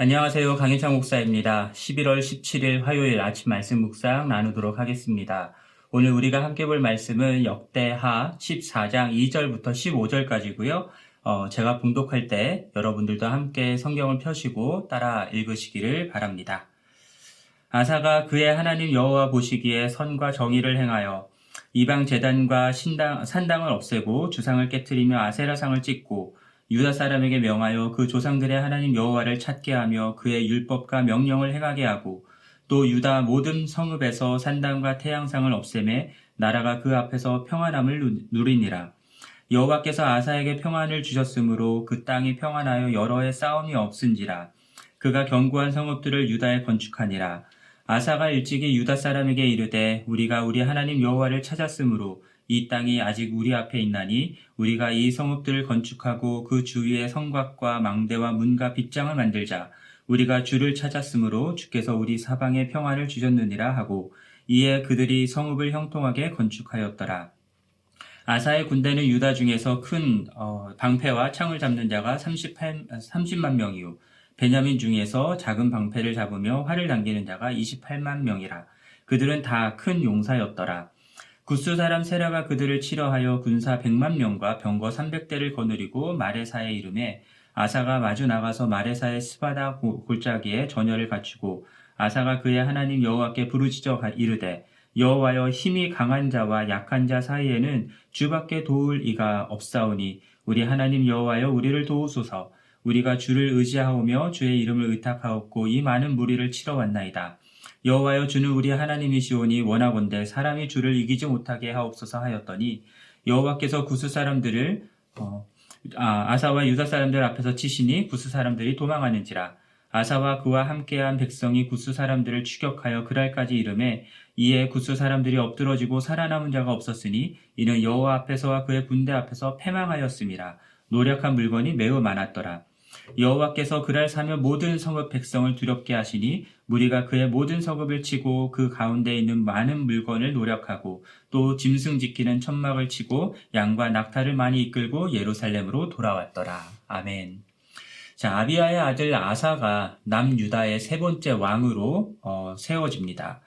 안녕하세요. 강희창 목사입니다. 11월 17일 화요일 아침 말씀 묵상 나누도록 하겠습니다. 오늘 우리가 함께 볼 말씀은 역대하 14장 2절부터 15절까지고요. 어, 제가 봉독할 때 여러분들도 함께 성경을 펴시고 따라 읽으시기를 바랍니다. 아사가 그의 하나님 여호와 보시기에 선과 정의를 행하여 이방 재단과 신당, 산당을 없애고 주상을 깨뜨리며 아세라상을 찍고 유다 사람에게 명하여 그 조상들의 하나님 여호와를 찾게 하며 그의 율법과 명령을 행하게 하고 또 유다 모든 성읍에서 산당과 태양상을 없애매 나라가 그 앞에서 평안함을 누리니라. 여호와께서 아사에게 평안을 주셨으므로 그 땅이 평안하여 여러 해 싸움이 없은지라. 그가 견고한 성읍들을 유다에 건축하니라. 아사가 일찍이 유다 사람에게 이르되 우리가 우리 하나님 여호와를 찾았으므로 이 땅이 아직 우리 앞에 있나니 우리가 이 성읍들을 건축하고 그 주위에 성곽과 망대와 문과 빗장을 만들자. 우리가 주를 찾았으므로 주께서 우리 사방에 평안을 주셨느니라 하고 이에 그들이 성읍을 형통하게 건축하였더라. 아사의 군대는 유다 중에서 큰 어, 방패와 창을 잡는 자가 38, 30만 명이요. 베냐민 중에서 작은 방패를 잡으며 활을 당기는 자가 28만 명이라. 그들은 다 큰 용사였더라. 구스 사람 세라가 그들을 치러하여 군사 100만 명과 병거 300대를 거느리고 마레사에 이름에 아사가 마주 나가서 마레사의 스바다 골짜기에 전열을 갖추고 아사가 그의 하나님 여호와께 부르짖어 이르되 여호와여 힘이 강한 자와 약한 자 사이에는 주밖에 도울 이가 없사오니 우리 하나님 여호와여 우리를 도우소서 우리가 주를 의지하오며 주의 이름을 의탁하옵고 이 많은 무리를 치러 왔나이다. 여호와여 주는 우리 하나님이시오니 원하건대 사람이 주를 이기지 못하게 하옵소서 하였더니 여호와께서 구스 사람들을 어, 아, 아사와 유다 사람들 앞에서 치시니 구스 사람들이 도망하는지라. 아사와 그와 함께한 백성이 구스 사람들을 추격하여 그랄까지 이름에 이에 구스 사람들이 엎드러지고 살아남은 자가 없었으니 이는 여호와 앞에서와 그의 군대 앞에서 패망하였음이라 노력한 물건이 매우 많았더라 여호와께서 그날 사며 모든 성읍 백성을 두렵게 하시니 무리가 그의 모든 성읍을 치고 그 가운데 있는 많은 물건을 노력하고 또 짐승 지키는 천막을 치고 양과 낙타를 많이 이끌고 예루살렘으로 돌아왔더라. 아멘. 자, 아비아의 아들 아사가 남유다의 세 번째 왕으로 어, 세워집니다.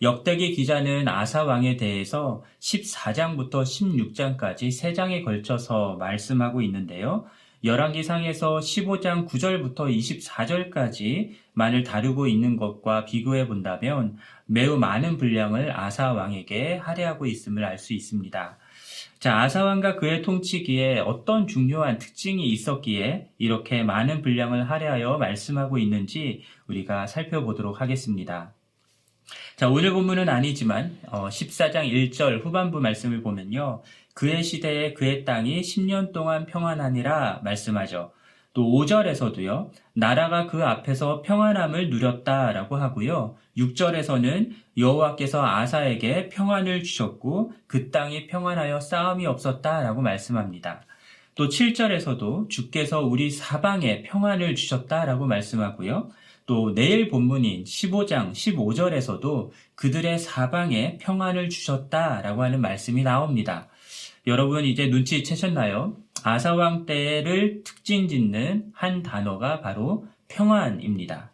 역대기 기자는 아사 왕에 대해서 14장부터 16장까지 3장에 걸쳐서 말씀하고 있는데요. 열왕기상에서 15장 9절부터 24절까지만을 다루고 있는 것과 비교해 본다면 매우 많은 분량을 아사 왕에게 할애하고 있음을 알 수 있습니다. 자, 아사 왕과 그의 통치기에 어떤 중요한 특징이 있었기에 이렇게 많은 분량을 할애하여 말씀하고 있는지 우리가 살펴보도록 하겠습니다. 자, 오늘 본문은 아니지만 14장 어, 1절 후반부 말씀을 보면요. 그의 시대에 그의 땅이 10년 동안 평안하니라 말씀하죠. 또 5절에서도요. 나라가 그 앞에서 평안함을 누렸다라고 하고요. 6절에서는 여호와께서 아사에게 평안을 주셨고 그 땅이 평안하여 싸움이 없었다라고 말씀합니다. 또 7절에서도 주께서 우리 사방에 평안을 주셨다라고 말씀하고요. 또 내일 본문인 15장 15절에서도 그들의 사방에 평안을 주셨다라고 하는 말씀이 나옵니다. 여러분 이제 눈치채셨나요? 아사왕 때를 특징 짓는 한 단어가 바로 평안입니다.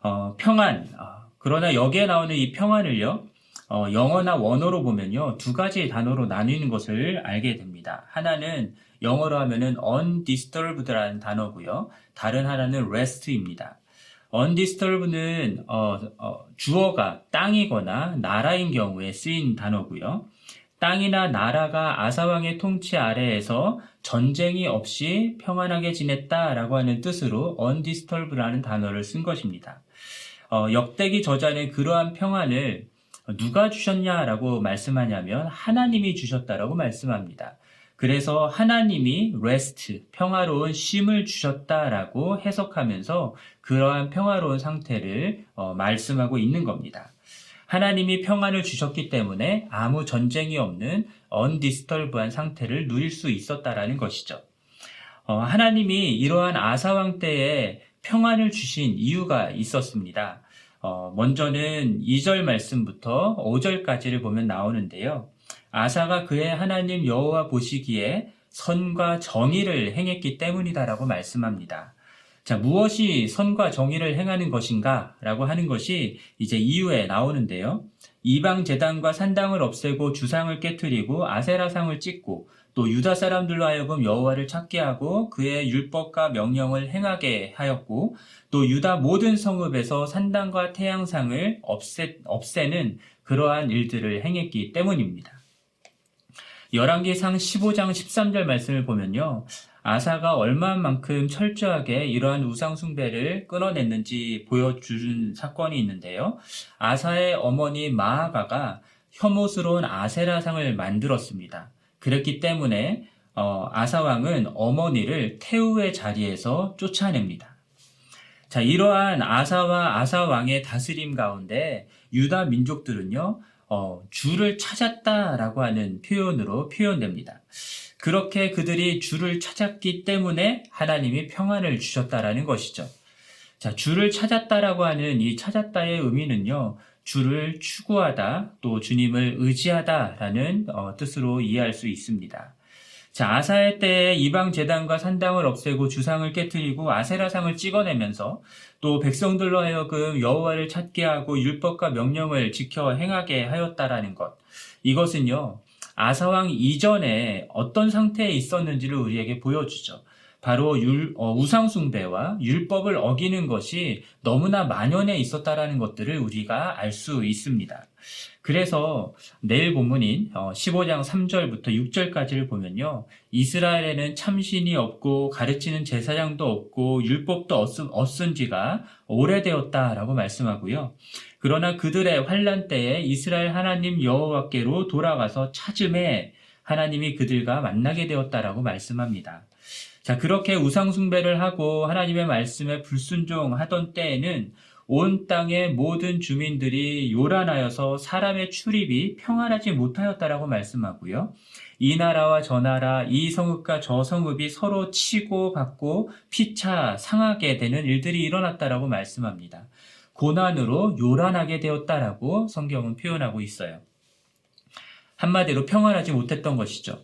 어, 평안. 어, 그러나 여기에 나오는 이 평안을요, 어, 영어나 원어로 보면요, 두 가지 단어로 나뉘는 것을 알게 됩니다. 하나는 영어로 하면은 undisturbed라는 단어고요. 다른 하나는 rest입니다. Undisturbed는 어, 어, 주어가 땅이거나 나라인 경우에 쓰인 단어고요. 땅이나 나라가 아사왕의 통치 아래에서 전쟁이 없이 평안하게 지냈다라고 하는 뜻으로 undisturbed라는 단어를 쓴 것입니다. 어, 역대기 저자는 그러한 평안을 누가 주셨냐라고 말씀하냐면 하나님이 주셨다라고 말씀합니다. 그래서 하나님이 rest, 평화로운 쉼을 주셨다라고 해석하면서 그러한 평화로운 상태를 어, 말씀하고 있는 겁니다. 하나님이 평안을 주셨기 때문에 아무 전쟁이 없는 언디스털브한 상태를 누릴 수 있었다라는 것이죠. 어, 하나님이 이러한 아사왕 때에 평안을 주신 이유가 있었습니다. 어, 먼저는 2절 말씀부터 5절까지를 보면 나오는데요. 아사가 그의 하나님 여호와 보시기에 선과 정의를 행했기 때문이다라고 말씀합니다. 자, 무엇이 선과 정의를 행하는 것인가? 라고 하는 것이 이제 이후에 나오는데요. 이방 재단과 산당을 없애고 주상을 깨뜨리고 아세라상을 찍고 또 유다 사람들로 하여금 여호와를 찾게 하고 그의 율법과 명령을 행하게 하였고 또 유다 모든 성읍에서 산당과 태양상을 없애, 없애는 그러한 일들을 행했기 때문입니다. 열왕기상 15장 13절 말씀을 보면요. 아사가 얼마만큼 철저하게 이러한 우상 숭배를 끊어냈는지 보여준 사건이 있는데요. 아사의 어머니 마아가가 혐오스러운 아세라상을 만들었습니다. 그렇기 때문에 어, 아사왕은 어머니를 태우의 자리에서 쫓아냅니다. 자, 이러한 아사와 아사왕의 다스림 가운데 유다 민족들은요, 어, 주를 찾았다라고 하는 표현으로 표현됩니다. 그렇게 그들이 주를 찾았기 때문에 하나님이 평안을 주셨다라는 것이죠. 자, 주를 찾았다라고 하는 이 찾았다의 의미는요, 주를 추구하다, 또 주님을 의지하다라는 어, 뜻으로 이해할 수 있습니다. 자, 아사의 때에 이방 재단과 산당을 없애고 주상을 깨뜨리고 아세라상을 찍어내면서 또 백성들로 하여금 여호와를 찾게 하고 율법과 명령을 지켜 행하게 하였다라는 것. 이것은요. 아사왕 이전에 어떤 상태에 있었는지를 우리에게 보여주죠. 바로 율, 어, 우상숭배와 율법을 어기는 것이 너무나 만연해 있었다라는 것들을 우리가 알 수 있습니다. 그래서 내일 본문인 15장 어, 3절부터 6절까지를 보면요. 이스라엘에는 참신이 없고 가르치는 제사장도 없고 율법도 없은 지가 오래되었다라고 말씀하고요. 그러나 그들의 환란 때에 이스라엘 하나님 여호와께로 돌아가서 찾음에 하나님이 그들과 만나게 되었다라고 말씀합니다. 자, 그렇게 우상숭배를 하고 하나님의 말씀에 불순종하던 때에는 온 땅의 모든 주민들이 요란하여서 사람의 출입이 평안하지 못하였다라고 말씀하고요. 이 나라와 저 나라, 이 성읍과 저 성읍이 서로 치고 받고 피차 상하게 되는 일들이 일어났다라고 말씀합니다. 고난으로 요란하게 되었다라고 성경은 표현하고 있어요. 한마디로 평안하지 못했던 것이죠.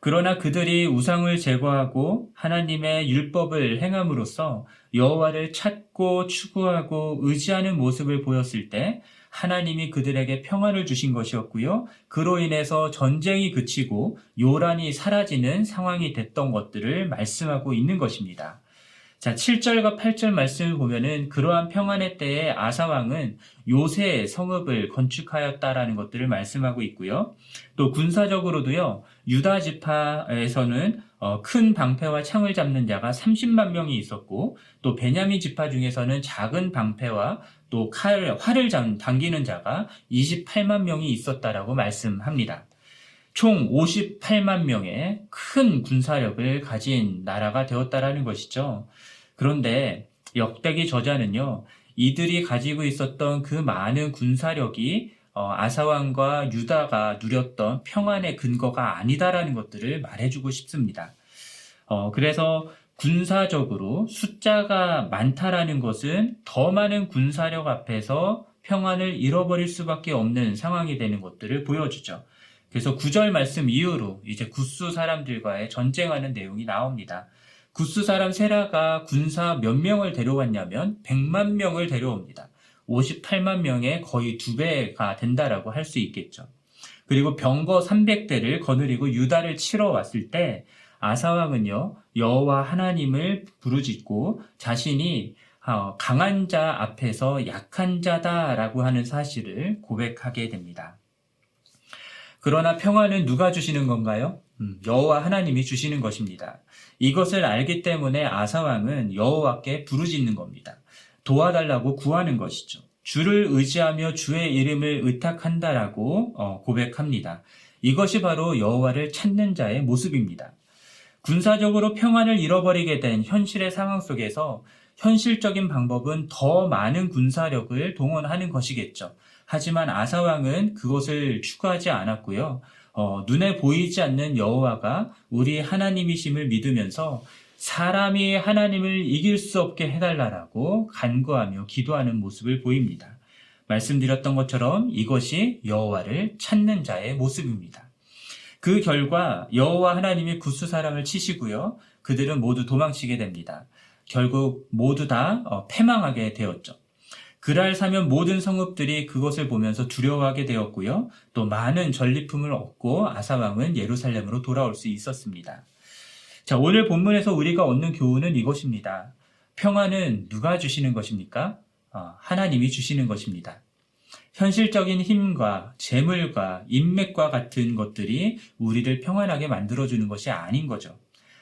그러나 그들이 우상을 제거하고 하나님의 율법을 행함으로써 여호와를 찾고 추구하고 의지하는 모습을 보였을 때 하나님이 그들에게 평안을 주신 것이었고요. 그로 인해서 전쟁이 그치고 요란이 사라지는 상황이 됐던 것들을 말씀하고 있는 것입니다. 자, 7절과 8절 말씀을 보면은 그러한 평안의 때에 아사왕은 요새 성읍을 건축하였다라는 것들을 말씀하고 있고요. 또 군사적으로도요, 유다 지파에서는 어, 큰 방패와 창을 잡는 자가 30만 명이 있었고, 또 베냐민 지파 중에서는 작은 방패와 또 칼, 활을 당기는 자가 28만 명이 있었다라고 말씀합니다. 총 58만 명의 큰 군사력을 가진 나라가 되었다라는 것이죠. 그런데 역대기 저자는요, 이들이 가지고 있었던 그 많은 군사력이 어, 아사왕과 유다가 누렸던 평안의 근거가 아니다라는 것들을 말해주고 싶습니다. 어, 그래서 군사적으로 숫자가 많다라는 것은 더 많은 군사력 앞에서 평안을 잃어버릴 수밖에 없는 상황이 되는 것들을 보여주죠. 그래서 구절 말씀 이후로 이제 구스 사람들과의 전쟁하는 내용이 나옵니다. 구스 사람 세라가 군사 몇 명을 데려왔냐면 100만 명을 데려옵니다. 58만 명의 거의 두 배가 된다라고 할 수 있겠죠. 그리고 병거 300대를 거느리고 유다를 치러 왔을 때 아사왕은요 여호와 하나님을 부르짖고 자신이 어, 강한 자 앞에서 약한 자다라고 하는 사실을 고백하게 됩니다. 그러나 평화는 누가 주시는 건가요? 음, 여호와 하나님이 주시는 것입니다. 이것을 알기 때문에 아사왕은 여호와께 부르짖는 겁니다. 도와달라고 구하는 것이죠. 주를 의지하며 주의 이름을 의탁한다라고 어, 고백합니다. 이것이 바로 여호와를 찾는 자의 모습입니다. 군사적으로 평안을 잃어버리게 된 현실의 상황 속에서 현실적인 방법은 더 많은 군사력을 동원하는 것이겠죠. 하지만 아사왕은 그것을 추구하지 않았고요. 어, 눈에 보이지 않는 여호와가 우리 하나님이심을 믿으면서 사람이 하나님을 이길 수 없게 해달라라고 간구하며 기도하는 모습을 보입니다. 말씀드렸던 것처럼 이것이 여호와를 찾는 자의 모습입니다. 그 결과 여호와 하나님이 구스 사람을 치시고요. 그들은 모두 도망치게 됩니다. 결국 모두 다 어, 패망하게 되었죠. 그랄 사면 모든 성읍들이 그것을 보면서 두려워하게 되었고요. 또 많은 전리품을 얻고 아사왕은 예루살렘으로 돌아올 수 있었습니다. 자, 오늘 본문에서 우리가 얻는 교훈은 이것입니다. 평화는 누가 주시는 것입니까? 어, 하나님이 주시는 것입니다. 현실적인 힘과 재물과 인맥과 같은 것들이 우리를 평안하게 만들어주는 것이 아닌 거죠.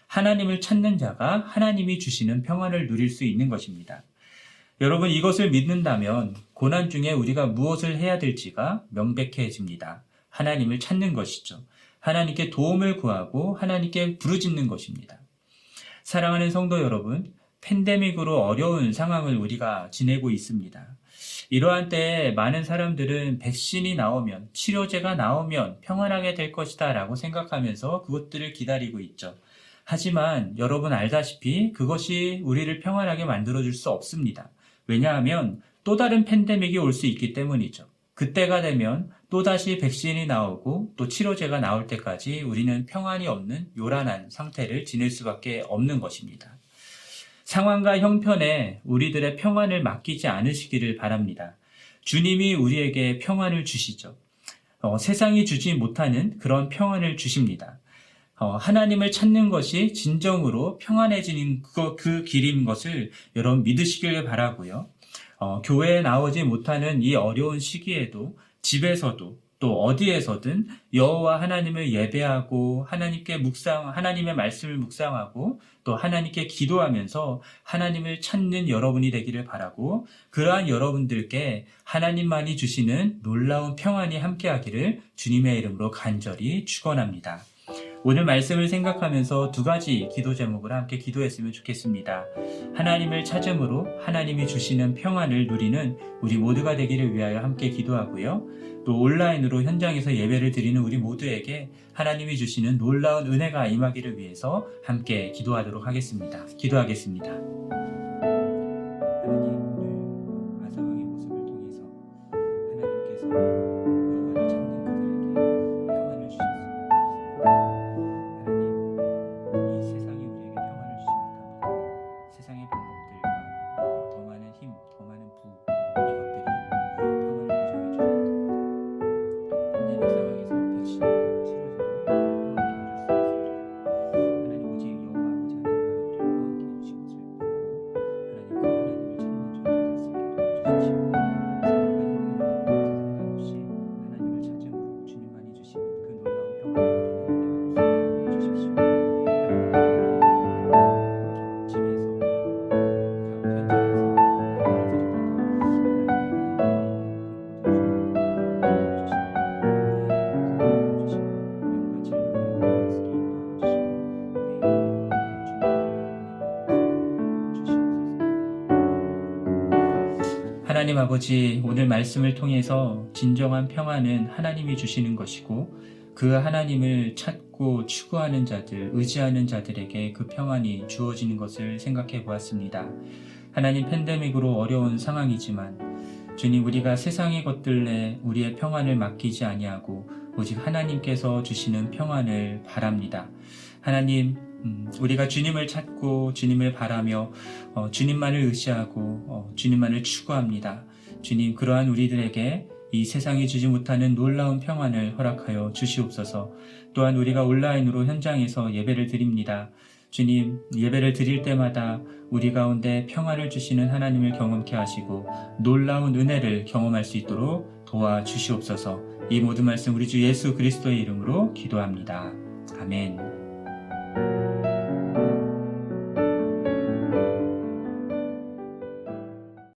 하나님을 찾는 자가 하나님이 주시는 평안을 누릴 수 있는 것입니다. 여러분 이것을 믿는다면 고난 중에 우리가 무엇을 해야 될지가 명백해집니다. 하나님을 찾는 것이죠. 하나님께 도움을 구하고 하나님께 부르짖는 것입니다. 사랑하는 성도 여러분, 팬데믹으로 어려운 상황을 우리가 지내고 있습니다. 이러한 때에 많은 사람들은 백신이 나오면, 치료제가 나오면 평안하게 될 것이다 라고 생각하면서 그것들을 기다리고 있죠. 하지만 여러분 알다시피 그것이 우리를 평안하게 만들어줄 수 없습니다. 왜냐하면 또 다른 팬데믹이 올 수 있기 때문이죠. 그때가 되면 또다시 백신이 나오고 또 치료제가 나올 때까지 우리는 평안이 없는 요란한 상태를 지낼 수밖에 없는 것입니다. 상황과 형편에 우리들의 평안을 맡기지 않으시기를 바랍니다. 주님이 우리에게 평안을 주시죠. 어, 세상이 주지 못하는 그런 평안을 주십니다. 어, 하나님을 찾는 것이 진정으로 평안해지는 그, 그 길인 것을 여러분 믿으시길 바라고요. 어, 교회에 나오지 못하는 이 어려운 시기에도 집에서도 또 어디에서든 여호와 하나님을 예배하고 하나님께 묵상 하나님의 말씀을 묵상하고 또 하나님께 기도하면서 하나님을 찾는 여러분이 되기를 바라고 그러한 여러분들께 하나님만이 주시는 놀라운 평안이 함께하기를 주님의 이름으로 간절히 축원합니다. 오늘 말씀을 생각하면서 두 가지 기도 제목을 함께 기도했으면 좋겠습니다. 하나님을 찾음으로 하나님이 주시는 평안을 누리는 우리 모두가 되기를 위하여 함께 기도하고요. 또 온라인으로 현장에서 예배를 드리는 우리 모두에게 하나님이 주시는 놀라운 은혜가 임하기를 위해서 함께 기도하도록 하겠습니다. 기도하겠습니다. 아버지, 오늘 말씀을 통해서 진정한 평안은 하나님이 주시는 것이고, 그 하나님을 찾고 추구하는 자들, 의지하는 자들에게 그 평안이 주어지는 것을 생각해 보았습니다. 하나님 팬데믹으로 어려운 상황이지만, 주님 우리가 세상의 것들에 우리의 평안을 맡기지 아니하고 오직 하나님께서 주시는 평안을 바랍니다. 하나님 음, 우리가 주님을 찾고 주님을 바라며 어, 주님만을 의지하고 어, 주님만을 추구합니다. 주님 그러한 우리들에게 이 세상이 주지 못하는 놀라운 평안을 허락하여 주시옵소서. 또한 우리가 온라인으로 현장에서 예배를 드립니다. 주님, 예배를 드릴 때마다 우리 가운데 평안을 주시는 하나님을 경험케 하시고 놀라운 은혜를 경험할 수 있도록 도와 주시옵소서. 이 모든 말씀 우리 주 예수 그리스도의 이름으로 기도합니다. 아멘.